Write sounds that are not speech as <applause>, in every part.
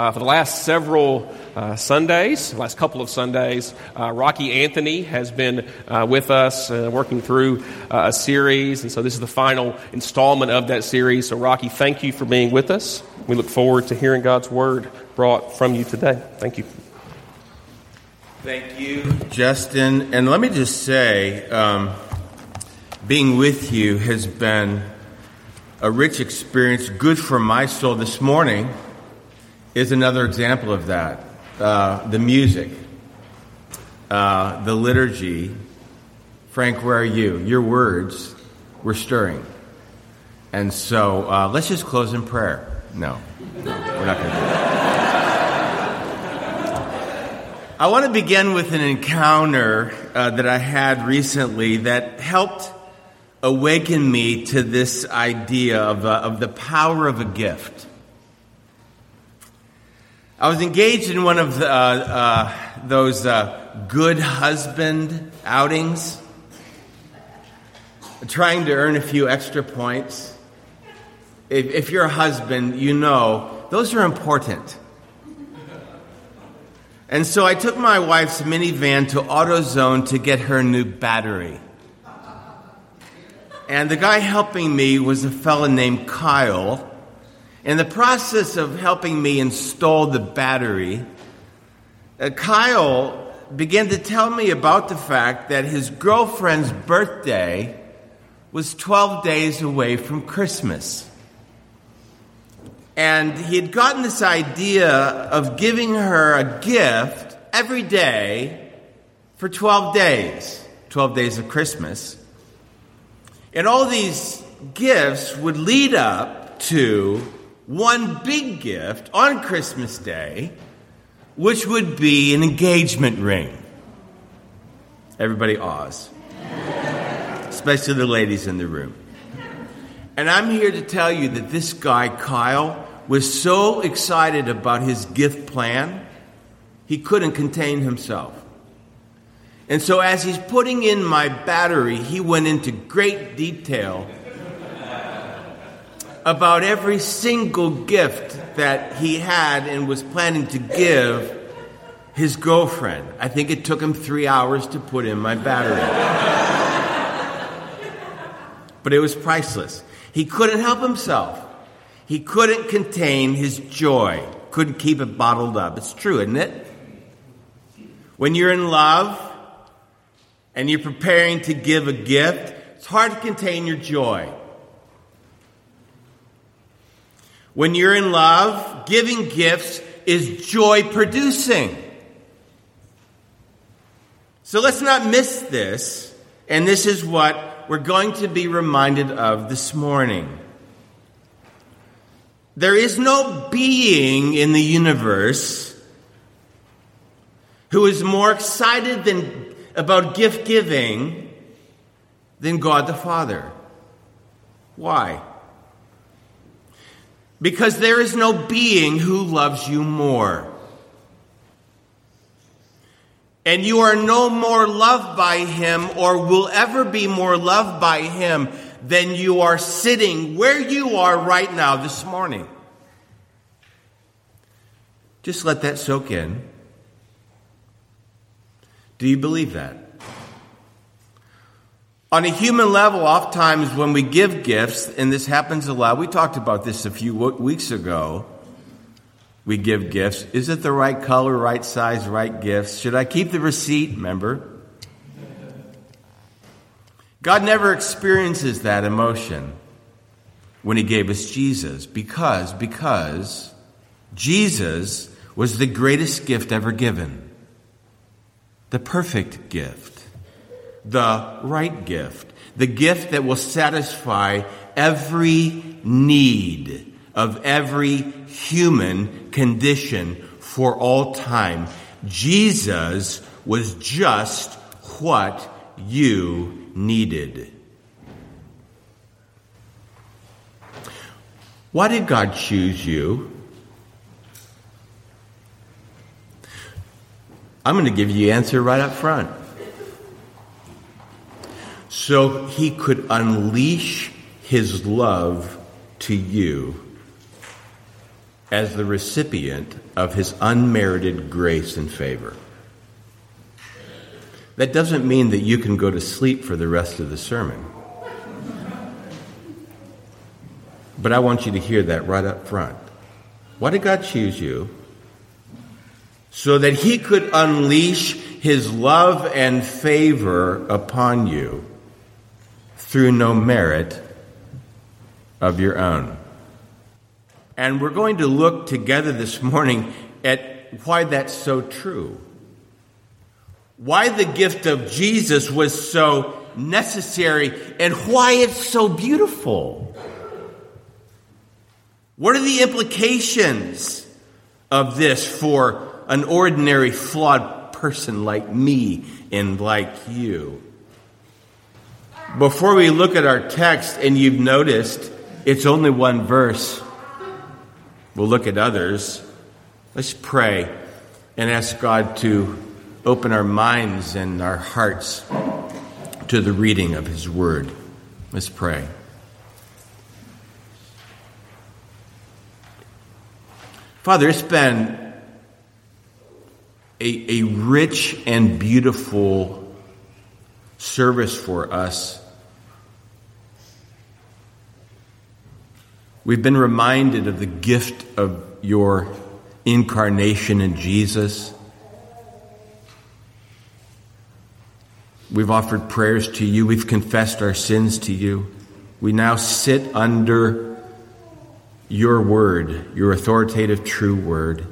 Uh, for the last several uh, Sundays, last couple of Sundays, uh, Rocky Anthony has been uh, with us uh, working through uh, a series, and so this is the final installment of that series. So, Rocky, thank you for being with us. We look forward to hearing God's word brought from you today. Thank you. Thank you, Justin. And let me just say, um, being with you has been a rich experience, good for my soul. This morning is another example of that. Uh, the music, uh, the liturgy. Frank, where are you? Your words were stirring. And so uh, let's just close in prayer. No, we're not going to do that. I want to begin with an encounter uh, that I had recently that helped awaken me to this idea of, uh, of the power of a gift. I was engaged in one of the, uh, uh those uh, good husband outings, trying to earn a few extra points. If, if you're a husband, you know those are important. And so I took my wife's minivan to AutoZone to get her new battery. And the guy helping me was a fellow named Kyle. In the process of helping me install the battery, uh, Kyle began to tell me about the fact that his girlfriend's birthday was 12 days away from Christmas. And he had gotten this idea of giving her a gift every day for 12 days, 12 days of Christmas. And all these gifts would lead up to one big gift on Christmas Day, which would be an engagement ring. Everybody awes, especially the ladies in the room. And I'm here to tell you that this guy, Kyle, was so excited about his gift plan, he couldn't contain himself. And so, as he's putting in my battery, he went into great detail about every single gift that he had and was planning to give his girlfriend. I think it took him three hours to put in my battery. but it was priceless. He couldn't help himself. He couldn't contain his joy, couldn't keep it bottled up. It's true, isn't it? When you're in love and you're preparing to give a gift, it's hard to contain your joy. When you're in love, giving gifts is joy producing. So let's not miss this, and this is what we're going to be reminded of this morning. There is no being in the universe who is more excited than, about gift giving than God the Father. Why? Because there is no being who loves you more. And you are no more loved by him or will ever be more loved by him than you are sitting where you are right now this morning. Just let that soak in. Do you believe that? On a human level, oftentimes when we give gifts, and this happens a lot, we talked about this a few weeks ago. We give gifts. Is it the right color, right size, right gifts? Should I keep the receipt? Remember? God never experiences that emotion when he gave us Jesus because because Jesus was the greatest gift ever given. The perfect gift. The right gift. The gift that will satisfy every need of every human condition for all time. Jesus was just what you needed. Why did God choose you? I'm going to give you the answer right up front. So he could unleash his love to you. as the recipient of his unmerited grace and favor. That doesn't mean that you can go to sleep for the rest of the sermon. But I want you to hear that right up front. Why did God choose you? So that He could unleash His love and favor upon you through no merit of your own. And we're going to look together this morning at why that's so true why the gift of Jesus was so necessary and why it's so beautiful. What are the implications of this for an ordinary flawed person like me and like you? Before we look at our text, and you've noticed it's only one verse, we'll look at others. Let's pray and ask God to open our minds and our hearts to the reading of His Word. Let's pray. Father, it's been a, a rich and beautiful service for us. We've been reminded of the gift of your incarnation in Jesus. We've offered prayers to you. We've confessed our sins to you. We now sit under your word, your authoritative true word.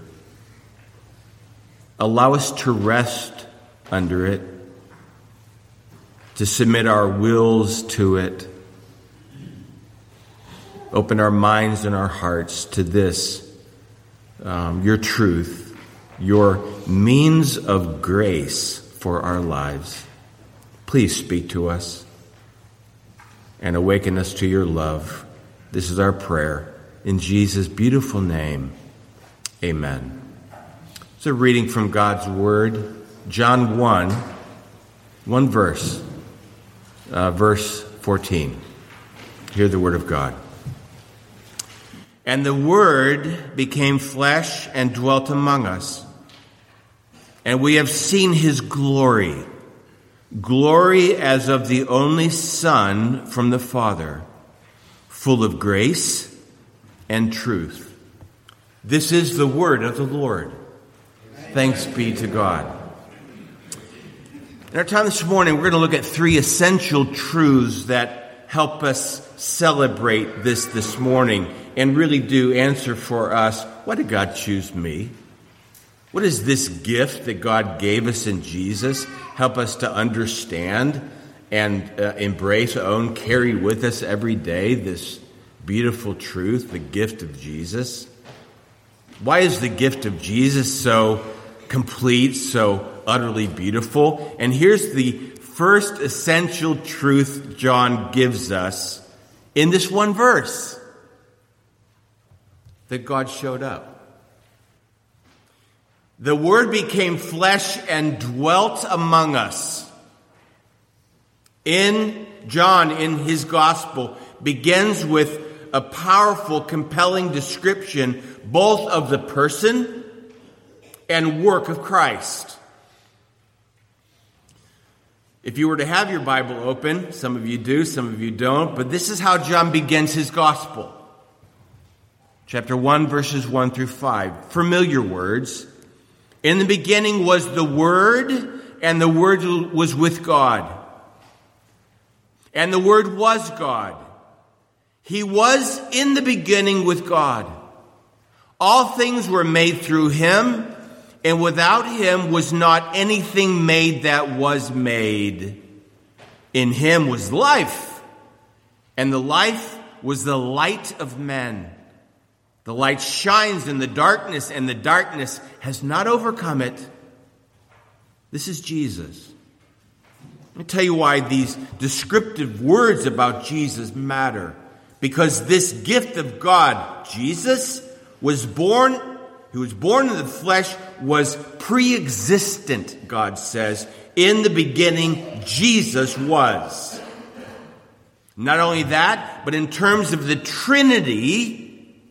Allow us to rest under it, to submit our wills to it, open our minds and our hearts to this, um, your truth, your means of grace for our lives. Please speak to us and awaken us to your love. This is our prayer. In Jesus' beautiful name, amen. It's a reading from God's Word, John 1, one verse, uh, verse 14. Hear the Word of God. And the Word became flesh and dwelt among us, and we have seen his glory glory as of the only Son from the Father, full of grace and truth. This is the word of the Lord. Thanks be to God. In our time this morning, we're going to look at three essential truths that help us celebrate this this morning and really do answer for us why did God choose me? What is this gift that God gave us in Jesus? Help us to understand and uh, embrace, own, carry with us every day this beautiful truth, the gift of Jesus. Why is the gift of Jesus so complete, so utterly beautiful? And here's the first essential truth John gives us in this one verse that God showed up. The Word became flesh and dwelt among us. In John, in his Gospel, begins with a powerful, compelling description both of the person and work of Christ. If you were to have your Bible open, some of you do, some of you don't, but this is how John begins his Gospel. Chapter 1, verses 1 through 5. Familiar words. In the beginning was the Word, and the Word was with God. And the Word was God. He was in the beginning with God. All things were made through Him, and without Him was not anything made that was made. In Him was life, and the life was the light of men. The light shines in the darkness, and the darkness has not overcome it. This is Jesus. Let me tell you why these descriptive words about Jesus matter. Because this gift of God, Jesus, was born, he was born in the flesh, was pre existent, God says. In the beginning, Jesus was. Not only that, but in terms of the Trinity,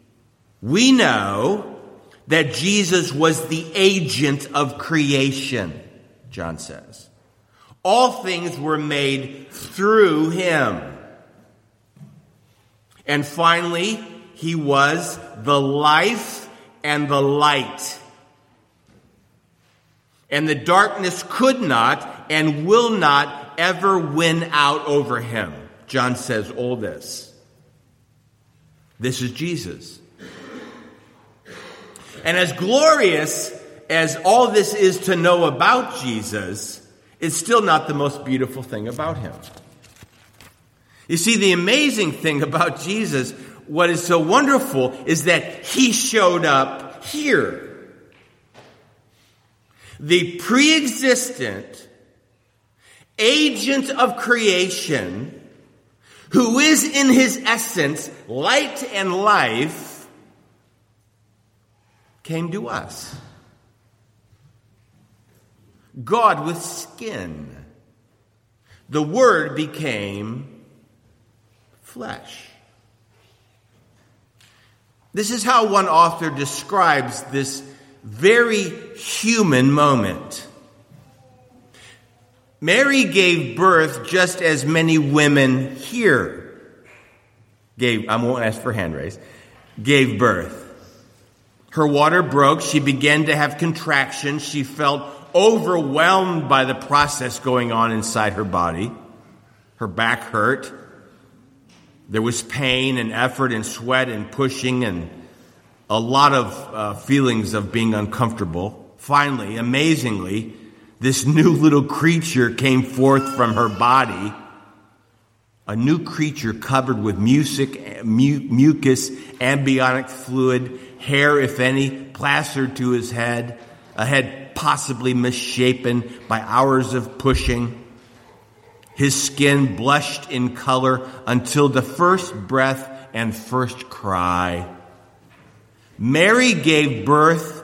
we know that Jesus was the agent of creation, John says. All things were made through him. And finally, he was the life and the light. And the darkness could not and will not ever win out over him. John says all this. This is Jesus. And as glorious as all this is to know about Jesus, it's still not the most beautiful thing about him. You see, the amazing thing about Jesus, what is so wonderful, is that he showed up here. The pre existent agent of creation, who is in his essence light and life, came to us. God with skin. The Word became flesh. This is how one author describes this very human moment. Mary gave birth just as many women here gave, I won't ask for hand raise, gave birth. Her water broke. She began to have contractions. She felt overwhelmed by the process going on inside her body. Her back hurt. There was pain and effort and sweat and pushing and a lot of uh, feelings of being uncomfortable. Finally, amazingly, this new little creature came forth from her body. A new creature covered with music, mu- mucus, amniotic fluid, hair, if any, plastered to his head, a head possibly misshapen by hours of pushing. His skin blushed in color until the first breath and first cry. Mary gave birth,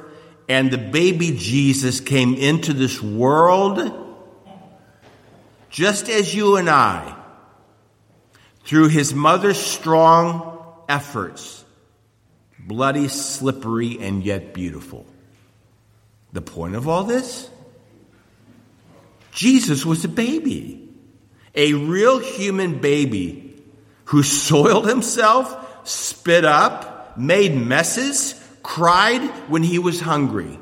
and the baby Jesus came into this world just as you and I, through his mother's strong efforts bloody, slippery, and yet beautiful. The point of all this? Jesus was a baby, a real human baby who soiled himself, spit up, made messes, cried when he was hungry.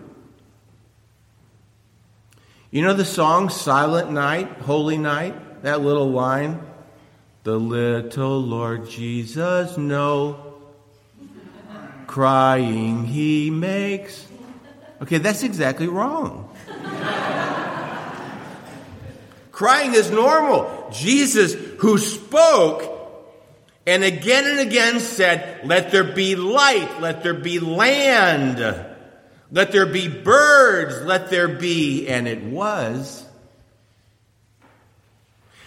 You know the song Silent Night, Holy Night? That little line? The little Lord Jesus no crying he makes. Okay, that's exactly wrong. crying is normal. Jesus, who spoke and again and again said, Let there be light, let there be land, let there be birds, let there be, and it was.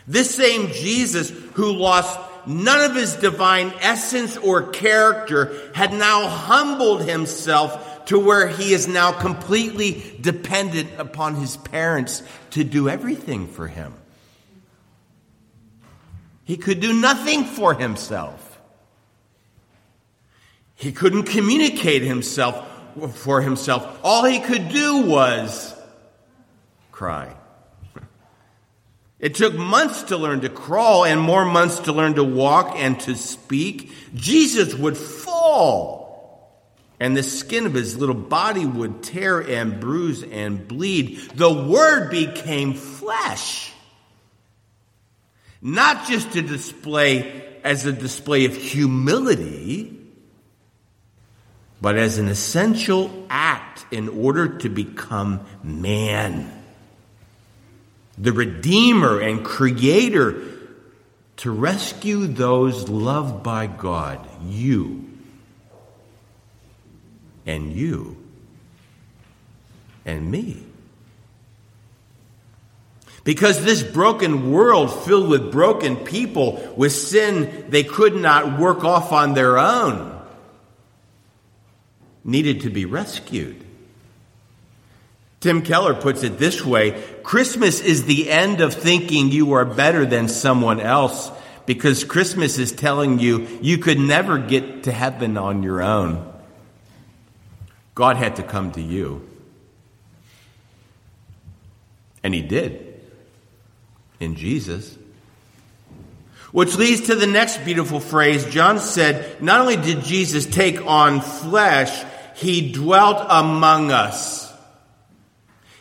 This same Jesus who lost none of his divine essence or character, had now humbled himself to where he is now completely dependent upon his parents to do everything for him. He could do nothing for himself. He couldn't communicate himself for himself. All he could do was cry. It took months to learn to crawl and more months to learn to walk and to speak. Jesus would fall and the skin of his little body would tear and bruise and bleed. The word became flesh. Not just to display as a display of humility, but as an essential act in order to become man. The Redeemer and Creator, to rescue those loved by God, you. And you. And me. Because this broken world filled with broken people with sin they could not work off on their own needed to be rescued. Tim Keller puts it this way Christmas is the end of thinking you are better than someone else because Christmas is telling you you could never get to heaven on your own. God had to come to you. And he did in Jesus. Which leads to the next beautiful phrase. John said, not only did Jesus take on flesh, he dwelt among us.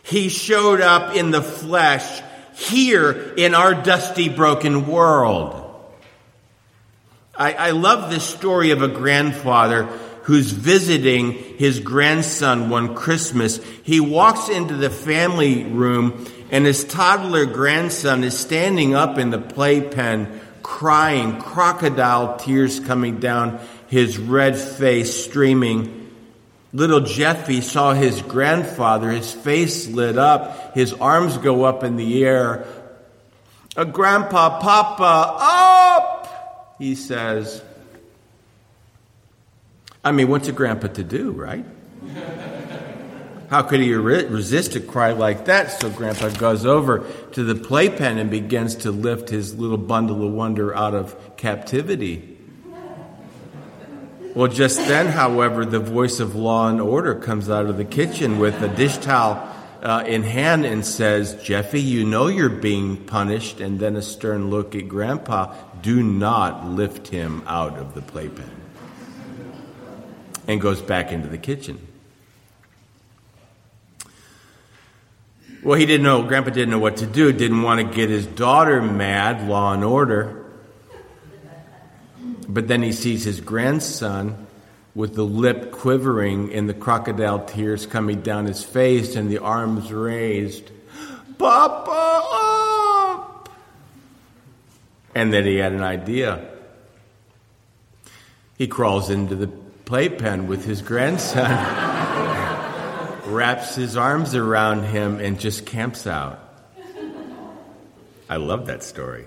He showed up in the flesh here in our dusty, broken world. I, I love this story of a grandfather who's visiting his grandson one Christmas. He walks into the family room and his toddler grandson is standing up in the playpen crying, crocodile tears coming down his red face streaming. Little Jeffy saw his grandfather, his face lit up, his arms go up in the air. A grandpa, Papa, up! He says. I mean, what's a grandpa to do, right? How could he resist a cry like that? So grandpa goes over to the playpen and begins to lift his little bundle of wonder out of captivity. Well, just then, however, the voice of law and order comes out of the kitchen with a dish towel uh, in hand and says, Jeffy, you know you're being punished. And then a stern look at Grandpa, do not lift him out of the playpen. And goes back into the kitchen. Well, he didn't know, Grandpa didn't know what to do, didn't want to get his daughter mad, law and order. But then he sees his grandson with the lip quivering and the crocodile tears coming down his face and the arms raised. Papa! And then he had an idea. He crawls into the playpen with his grandson, <laughs> wraps his arms around him, and just camps out. I love that story.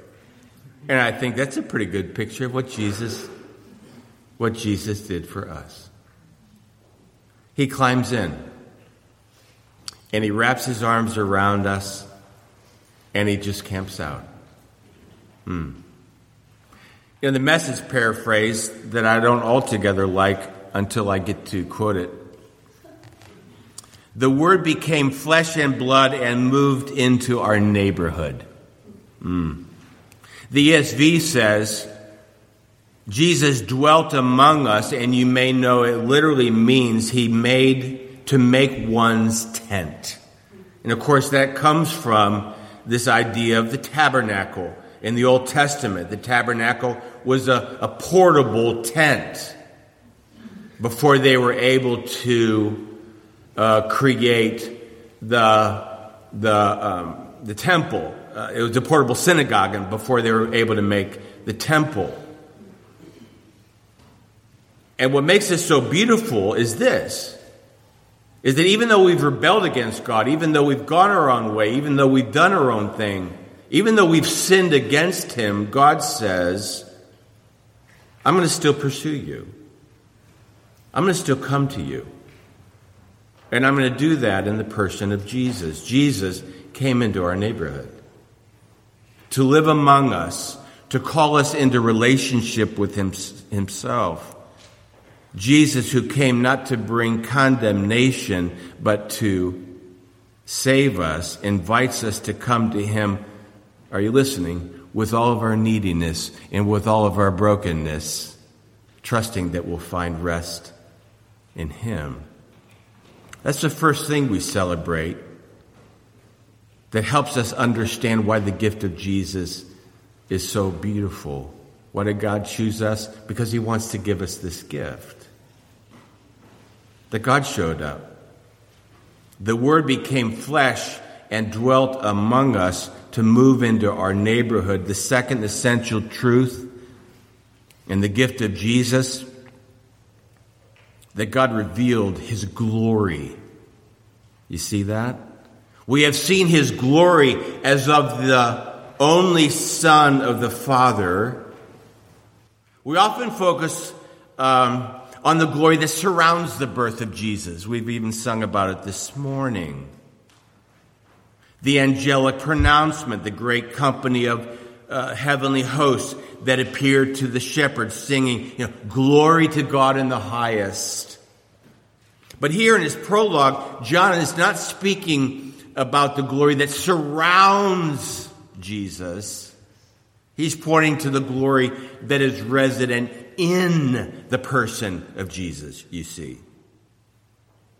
And I think that's a pretty good picture of what Jesus what Jesus did for us. He climbs in and he wraps his arms around us and he just camps out. Hmm. Know, the message paraphrase that I don't altogether like until I get to quote it. The word became flesh and blood and moved into our neighborhood. Hmm. The ESV says, Jesus dwelt among us, and you may know it literally means he made to make one's tent. And of course, that comes from this idea of the tabernacle. In the Old Testament, the tabernacle was a, a portable tent before they were able to uh, create the, the, um, the temple uh, it was a portable synagogue and before they were able to make the temple. And what makes this so beautiful is this is that even though we've rebelled against God, even though we've gone our own way, even though we've done our own thing, even though we've sinned against Him, God says, I'm going to still pursue you. I'm going to still come to you. And I'm going to do that in the person of Jesus. Jesus came into our neighborhood to live among us, to call us into relationship with him, himself. Jesus, who came not to bring condemnation, but to save us, invites us to come to him. Are you listening? With all of our neediness and with all of our brokenness, trusting that we'll find rest in him. That's the first thing we celebrate that helps us understand why the gift of Jesus is so beautiful. Why did God choose us? Because He wants to give us this gift. That God showed up. The Word became flesh and dwelt among us to move into our neighborhood. The second essential truth and the gift of Jesus that God revealed His glory. You see that? We have seen his glory as of the only Son of the Father. We often focus um, on the glory that surrounds the birth of Jesus. We've even sung about it this morning. The angelic pronouncement, the great company of uh, heavenly hosts that appeared to the shepherds singing, you know, glory to God in the highest But here in his prologue, John is not speaking about the glory that surrounds Jesus. He's pointing to the glory that is resident in the person of Jesus, you see.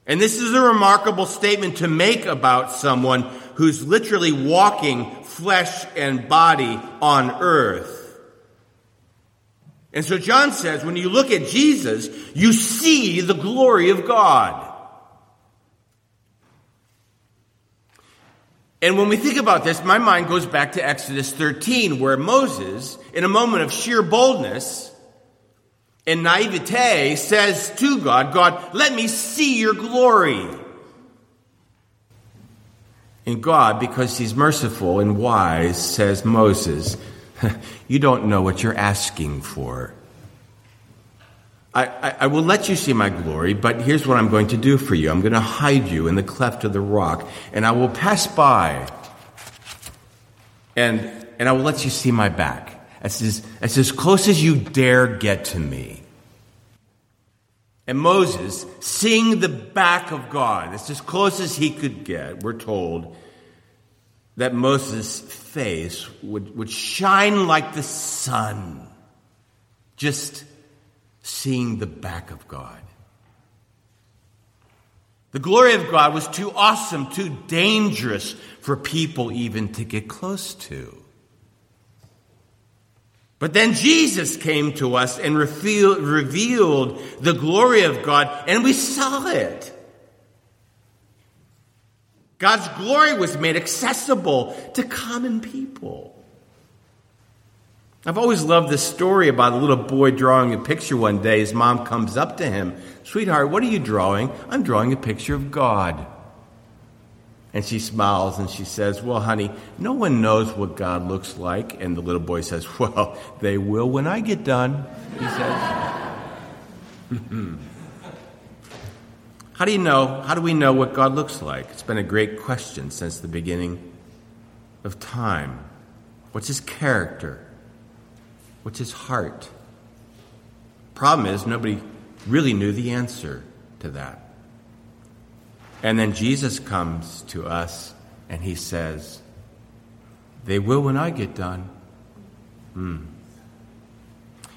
And this is a remarkable statement to make about someone who's literally walking flesh and body on earth. And so John says, when you look at Jesus, you see the glory of God. And when we think about this, my mind goes back to Exodus 13, where Moses, in a moment of sheer boldness and naivete, says to God, God, let me see your glory. And God, because he's merciful and wise, says, Moses, <laughs> you don't know what you're asking for. I, I, I, will let you see my glory, but here's what I'm going to do for you. I'm going to hide you in the cleft of the rock, and I will pass by, and, and I will let you see my back. It's as, it's as close as you dare get to me. And Moses, seeing the back of God, it's as close as he could get, we're told, that Moses' face would, would shine like the sun, just seeing the back of God. The glory of God was too awesome, too dangerous for people even to get close to. But then Jesus came to us and revealed the glory of God, and we saw it. God's glory was made accessible to common people. I've always loved this story about a little boy drawing a picture one day. His mom comes up to him, Sweetheart, what are you drawing? I'm drawing a picture of God. And she smiles and she says, Well, honey, no one knows what God looks like. And the little boy says, <laughs> Well, they will when I get done, he says. <laughs> How do you know? How do we know what God looks like? It's been a great question since the beginning of time. What's his character? What's his heart? Problem is, nobody really knew the answer to that. And then Jesus comes to us and he says, They will when I get done. Hmm.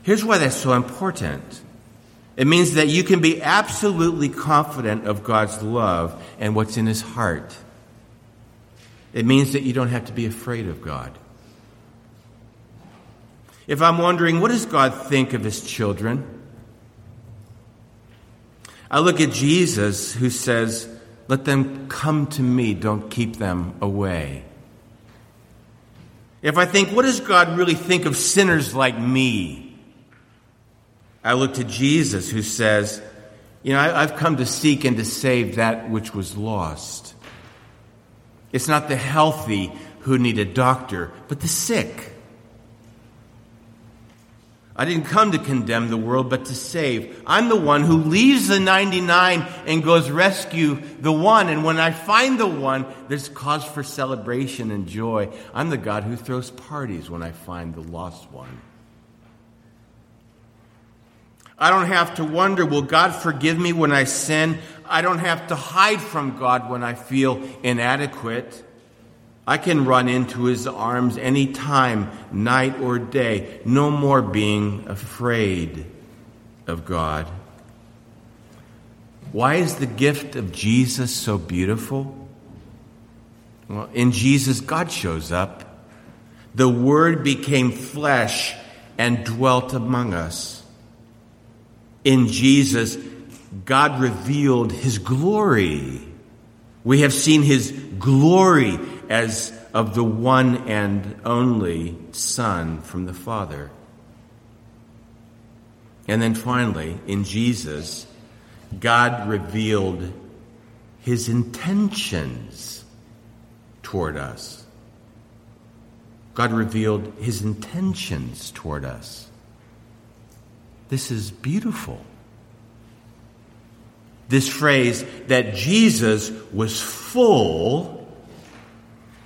Here's why that's so important. It means that you can be absolutely confident of God's love and what's in his heart. It means that you don't have to be afraid of God. If I'm wondering, what does God think of his children? I look at Jesus who says, Let them come to me, don't keep them away. If I think, what does God really think of sinners like me? I look to Jesus who says, You know, I've come to seek and to save that which was lost. It's not the healthy who need a doctor, but the sick. I didn't come to condemn the world, but to save. I'm the one who leaves the 99 and goes rescue the one. And when I find the one, there's cause for celebration and joy. I'm the God who throws parties when I find the lost one. I don't have to wonder, will God forgive me when I sin? I don't have to hide from God when I feel inadequate. I can run into his arms anytime, night or day, no more being afraid of God. Why is the gift of Jesus so beautiful? Well, in Jesus, God shows up. The Word became flesh and dwelt among us in Jesus, God revealed his glory. We have seen his glory as of the one and only Son from the Father. And then finally, in Jesus, God revealed his intentions toward us. God revealed his intentions toward us. This is beautiful. This phrase that Jesus was full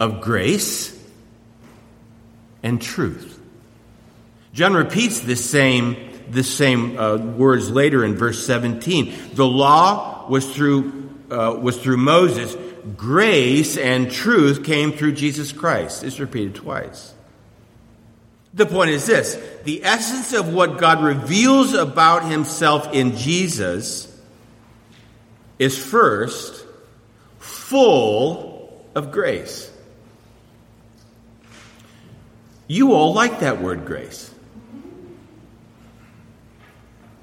of grace and truth. John repeats this same, this same uh, words later in verse 17. The law was through, uh, was through Moses. Grace and truth came through Jesus Christ. It's repeated twice. The point is this the essence of what God reveals about himself in Jesus is first full of grace. You all like that word grace.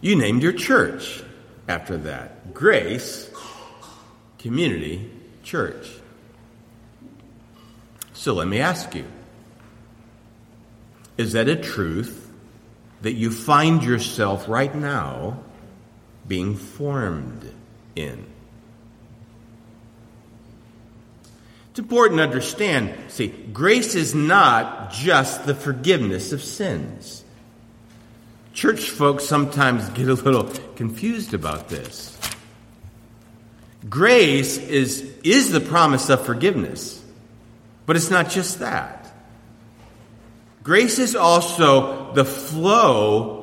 You named your church after that Grace Community Church. So let me ask you is that a truth that you find yourself right now being formed in? It's important to understand, see, grace is not just the forgiveness of sins. Church folks sometimes get a little confused about this. Grace is, is the promise of forgiveness, but it's not just that. Grace is also the flow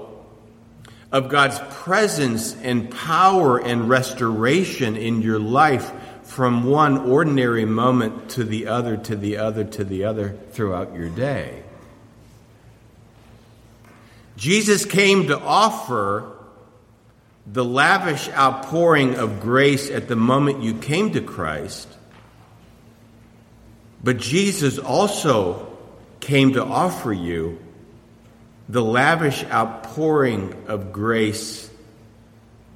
of God's presence and power and restoration in your life from one ordinary moment to the other, to the other, to the other throughout your day. Jesus came to offer the lavish outpouring of grace at the moment you came to Christ, but Jesus also came to offer you the lavish outpouring of grace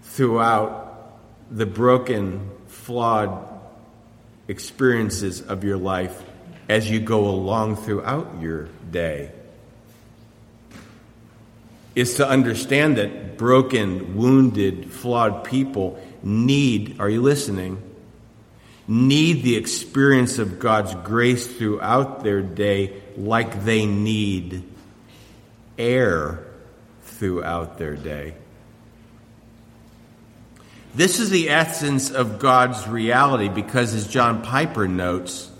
throughout the broken, flawed experiences of your life as you go along throughout your day is to understand that broken, wounded, flawed people need, are you listening? Need the experience of God's grace throughout their day like they need air throughout their day. This is the essence of God's reality because, as John Piper notes,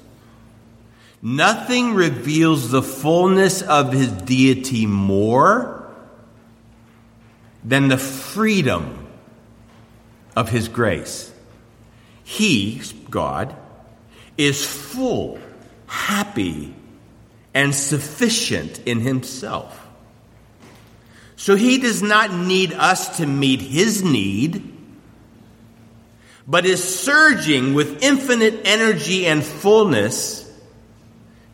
nothing reveals the fullness of his deity more than the freedom of His grace. He, God, is full, happy, and sufficient in Himself. So He does not need us to meet His need, but is surging with infinite energy and fullness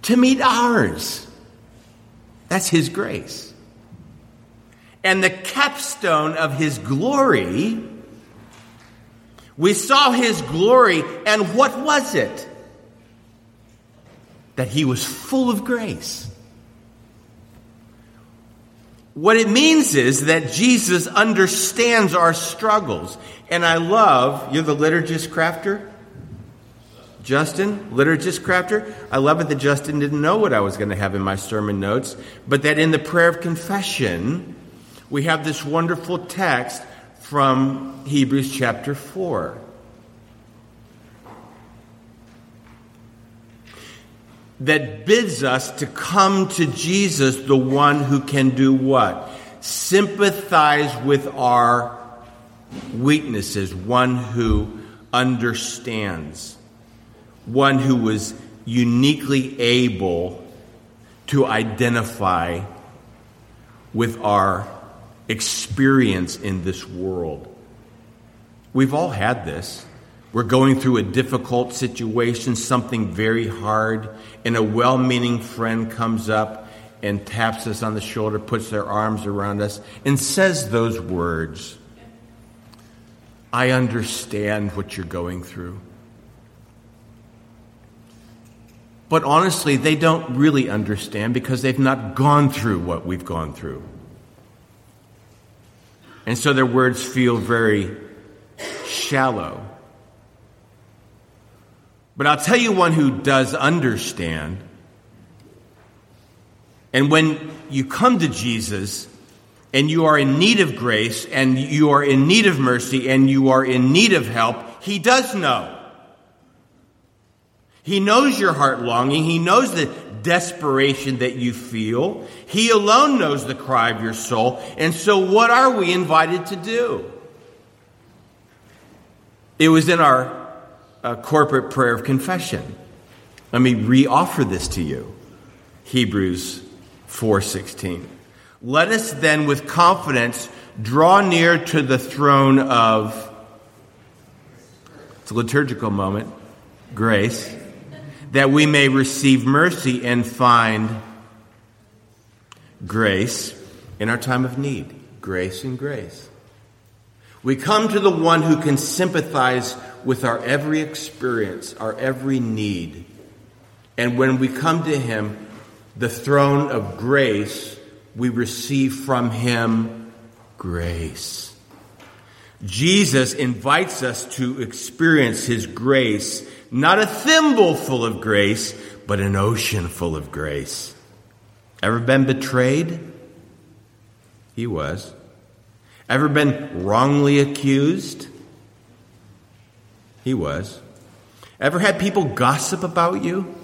to meet ours. That's His grace. And the capstone of his glory, we saw his glory, and what was it? That he was full of grace. What it means is that Jesus understands our struggles. And I love, you're the liturgist crafter? Justin, liturgist crafter. I love it that Justin didn't know what I was going to have in my sermon notes, but that in the prayer of confession, we have this wonderful text from Hebrews chapter 4. That bids us to come to Jesus, the one who can do what? Sympathize with our weaknesses, one who understands, one who was uniquely able to identify with our experience in this world. We've all had this. We're going through a difficult situation, something very hard, and a well meaning friend comes up and taps us on the shoulder, puts their arms around us, and says those words I understand what you're going through. But honestly, they don't really understand because they've not gone through what we've gone through. And so their words feel very shallow. But I'll tell you one who does understand. And when you come to Jesus and you are in need of grace and you are in need of mercy and you are in need of help, He does know. He knows your heart longing. He knows the desperation that you feel. He alone knows the cry of your soul. And so, what are we invited to do? It was in our uh, corporate prayer of confession. Let me re-offer this to you. Hebrews 4:16. Let us then with confidence draw near to the throne of it's a liturgical moment, grace, that we may receive mercy and find grace in our time of need. Grace and grace. We come to the one who can sympathize with our every experience, our every need. And when we come to him, the throne of grace, we receive from him grace. Jesus invites us to experience his grace, not a thimble full of grace, but an ocean full of grace. Ever been betrayed? He was. Ever been wrongly accused? He was. Ever had people gossip about you?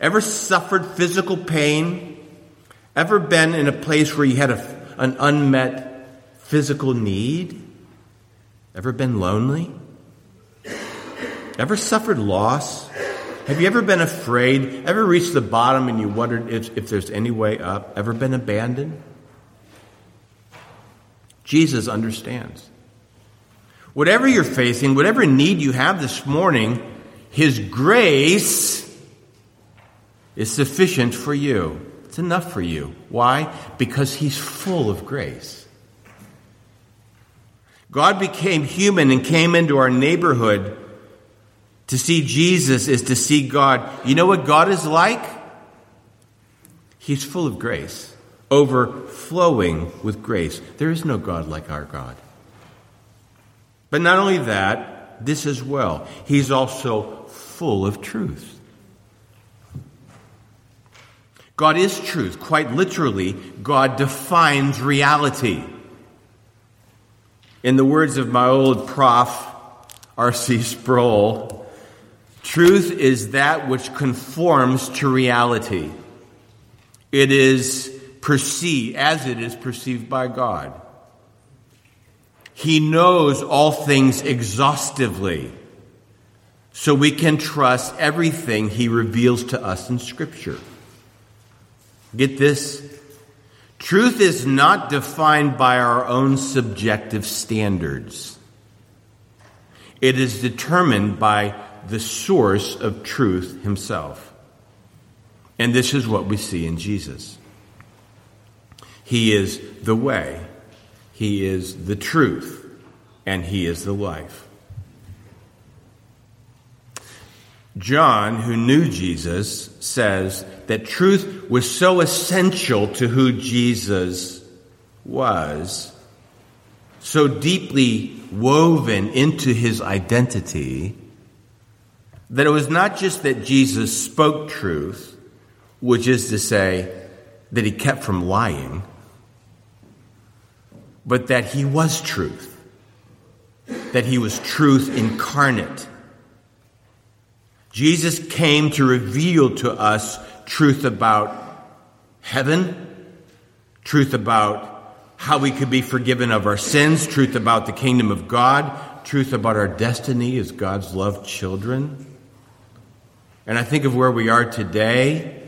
Ever suffered physical pain? Ever been in a place where you had a, an unmet physical need? Ever been lonely? Ever suffered loss? Have you ever been afraid? Ever reached the bottom and you wondered if, if there's any way up? Ever been abandoned? Jesus understands. Whatever you're facing, whatever need you have this morning, His grace is sufficient for you. It's enough for you. Why? Because He's full of grace. God became human and came into our neighborhood. To see Jesus is to see God. You know what God is like? He's full of grace overflowing with grace. There is no God like our God. But not only that, this as well. He's also full of truth. God is truth. Quite literally, God defines reality. In the words of my old prof, R.C. Sproul, truth is that which conforms to reality. It is perceived as it is perceived by God. He knows all things exhaustively, so we can trust everything he reveals to us in Scripture. Get this? Truth is not defined by our own subjective standards. It is determined by the source of truth himself. And this is what we see in Jesus. He is the way, He is the truth, and He is the life. John, who knew Jesus, says that truth was so essential to who Jesus was, so deeply woven into his identity, that it was not just that Jesus spoke truth, which is to say, that he kept from lying but that he was truth, that he was truth incarnate. Jesus came to reveal to us truth about heaven, truth about how we could be forgiven of our sins, truth about the kingdom of God, truth about our destiny as God's loved children. And I think of where we are today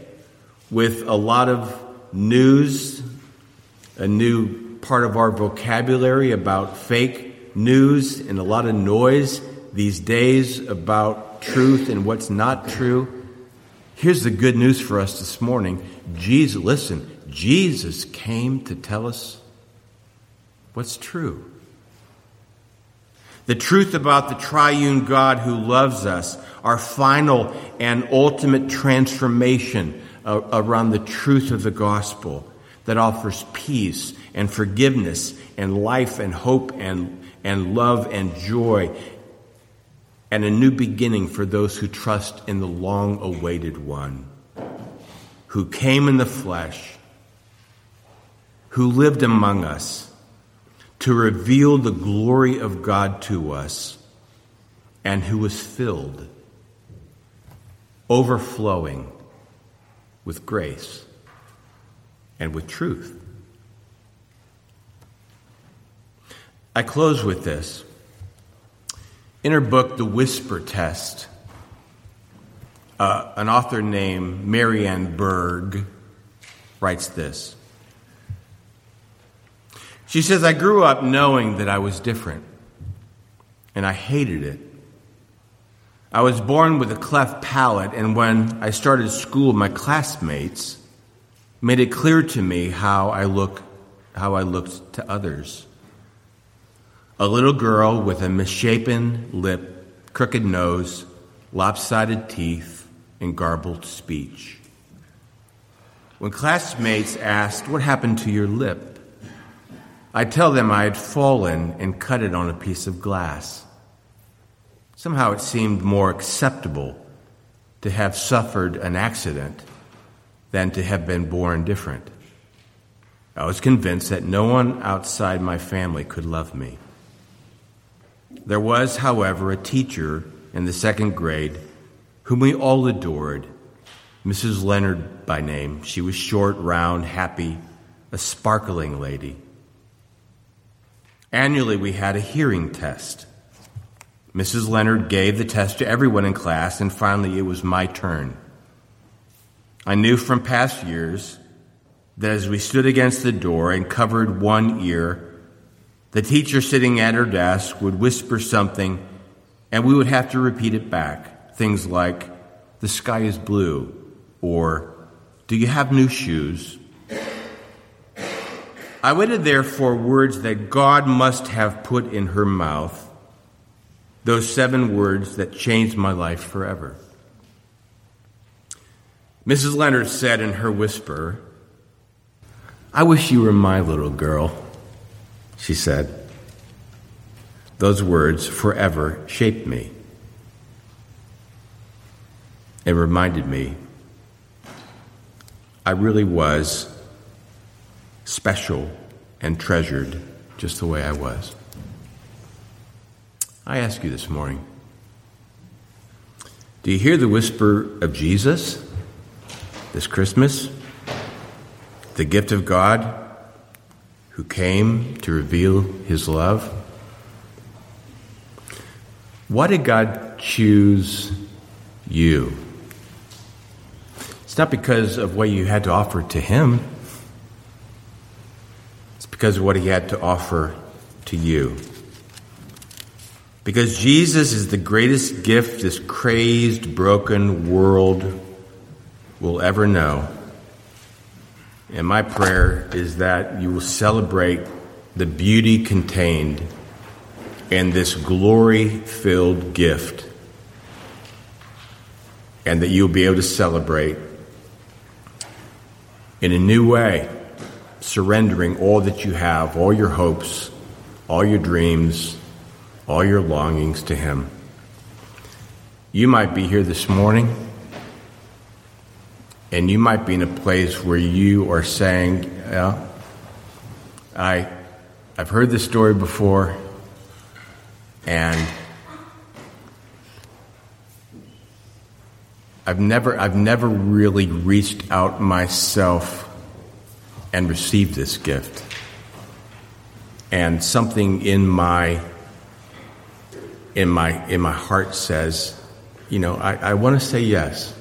with a lot of news, a new part of our vocabulary about fake news and a lot of noise these days about truth and what's not true. Here's the good news for us this morning. Jesus, listen, Jesus came to tell us what's true. The truth about the triune God who loves us, our final and ultimate transformation around the truth of the gospel that offers peace and forgiveness and life and hope and, and love and joy and a new beginning for those who trust in the long awaited one who came in the flesh, who lived among us to reveal the glory of God to us, and who was filled, overflowing with grace and with truth. I close with this. In her book, The Whisper Test, uh, an author named Mary Ann Bird writes this. She says, I grew up knowing that I was different, and I hated it. I was born with a cleft palate, and when I started school, my classmates made it clear to me how I look, how I looked to others. A little girl with a misshapen lip, crooked nose, lopsided teeth, and garbled speech. When classmates asked, What happened to your lip? I tell them I had fallen and cut it on a piece of glass. Somehow it seemed more acceptable to have suffered an accident than to have been born different. I was convinced that no one outside my family could love me. There was, however, a teacher in the second grade whom we all adored, Mrs. Leonard by name. She was short, round, happy, a sparkling lady. Annually, we had a hearing test. Mrs. Leonard gave the test to everyone in class, and finally, it was my turn. I knew from past years that as we stood against the door and covered one ear, the teacher sitting at her desk would whisper something, and we would have to repeat it back. Things like, The sky is blue, or Do you have new shoes? I waited there for words that God must have put in her mouth, those seven words that changed my life forever. Mrs. Leonard said in her whisper, I wish you were my little girl, she said. Those words forever shaped me. It reminded me I really was special and treasured just the way I was. I ask you this morning do you hear the whisper of Jesus this Christmas? The gift of God who came to reveal his love? Why did God choose you? It's not because of what you had to offer to him it's because of what he had to offer to you. Because Jesus is the greatest gift this crazed, broken world will ever know. And my prayer is that you will celebrate the beauty contained in this glory filled gift. And that you'll be able to celebrate in a new way surrendering all that you have, all your hopes, all your dreams, all your longings to Him. You might be here this morning, and you might be in a place where you are saying, yeah, I, I've heard this story before, and I've never, I've never really reached out myself and received this gift. And something in my in my in my heart says, you know, I, I want to say yes.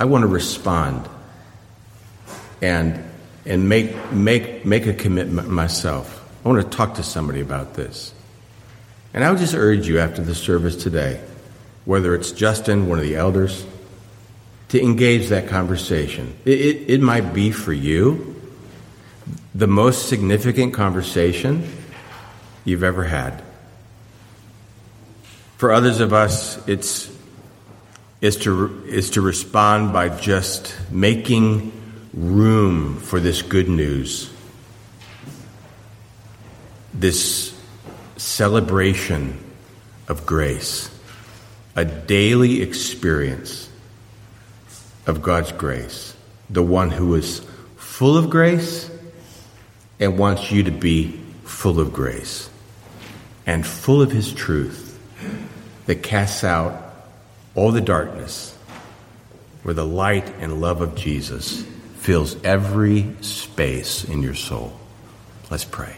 I want to respond and and make make make a commitment myself. I want to talk to somebody about this. And I would just urge you after the service today, whether it's Justin, one of the elders, to engage that conversation. It, it, it might be for you the most significant conversation you've ever had. For others of us, it's is to is to respond by just making room for this good news. This celebration of grace, a daily experience of God's grace, the one who is full of grace and wants you to be full of grace and full of His truth that casts out all the darkness, where the light and love of Jesus fills every space in your soul. Let's pray.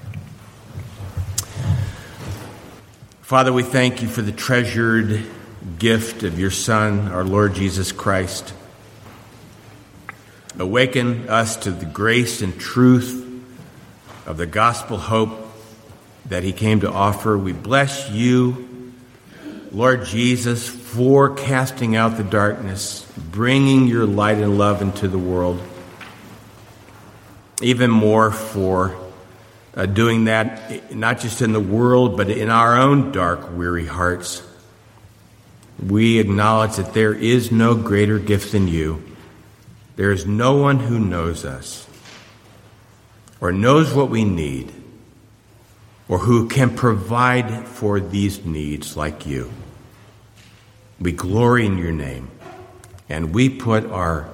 Father, we thank you for the treasured gift of your Son, our Lord Jesus Christ. Awaken us to the grace and truth of the gospel hope that he came to offer. We bless you, Lord Jesus, for casting out the darkness, bringing your light and love into the world. Even more for uh, doing that not just in the world, but in our own dark, weary hearts. We acknowledge that there is no greater gift than you. There is no one who knows us or knows what we need or who can provide for these needs like you. We glory in your name and we put our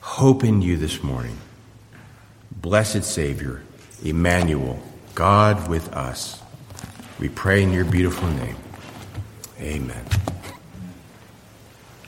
hope in you this morning. Blessed Savior, Emmanuel, God with us. We pray in your beautiful name. Amen.